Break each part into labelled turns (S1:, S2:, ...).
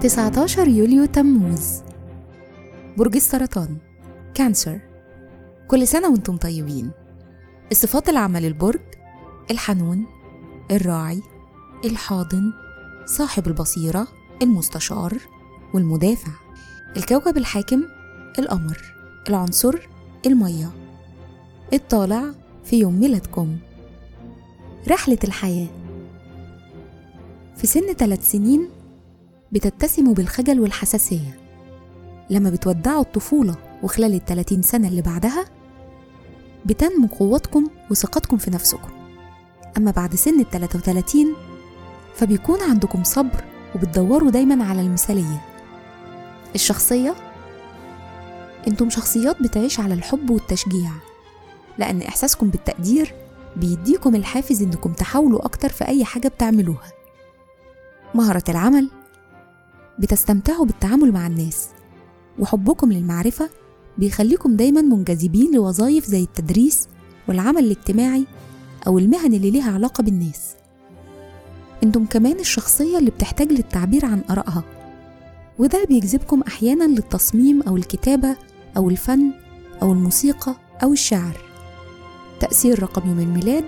S1: 19 يوليو تموز. برج السرطان كانسر. كل سنة وأنتم طيبين. الصفات العامة للبرج الحنون الراعي الحاضن صاحب البصيرة المستشار والمدافع. الكوكب الحاكم القمر. العنصر المية. الطالع في يوم ميلادكم. رحلة الحياة. في سن ثلاث سنين بتتسموا بالخجل والحساسية. لما بتودعوا الطفولة وخلال الثلاثين سنة اللي بعدها بتنمو قوتكم وثقتكم في نفسكم. أما بعد سن التلاتة وتلاتين فبيكون عندكم صبر وبتدوروا دايما على المثالية. الشخصية؟ أنتم شخصيات بتعيش على الحب والتشجيع لأن إحساسكم بالتقدير بيديكم الحافز إنكم تحاولوا أكتر في أي حاجة بتعملوها. مهارة العمل؟ بتستمتعوا بالتعامل مع الناس وحبكم للمعرفة بيخليكم دايما منجذبين لوظائف زي التدريس والعمل الاجتماعي أو المهن اللي ليها علاقة بالناس. أنتم كمان الشخصية اللي بتحتاج للتعبير عن آرائها وده بيجذبكم أحيانا للتصميم أو الكتابة أو الفن أو الموسيقى أو الشعر. تأثير رقم يوم الميلاد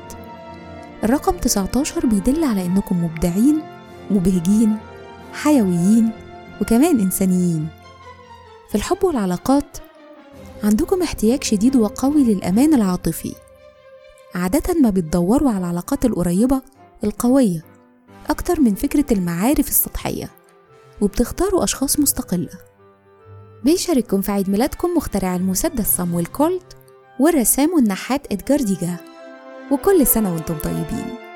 S1: الرقم 19 بيدل على إنكم مبدعين مبهجين حيويين وكمان إنسانيين. في الحب والعلاقات عندكم احتياج شديد وقوي للأمان العاطفي. عادة ما بتدوروا على العلاقات القريبة القوية أكتر من فكرة المعارف السطحية وبتختاروا أشخاص مستقلة. بيشارككم في عيد ميلادكم مخترع المسدس صامويل كولت والرسام والنحات إدجار ديجا. وكل سنة وأنتم طيبين.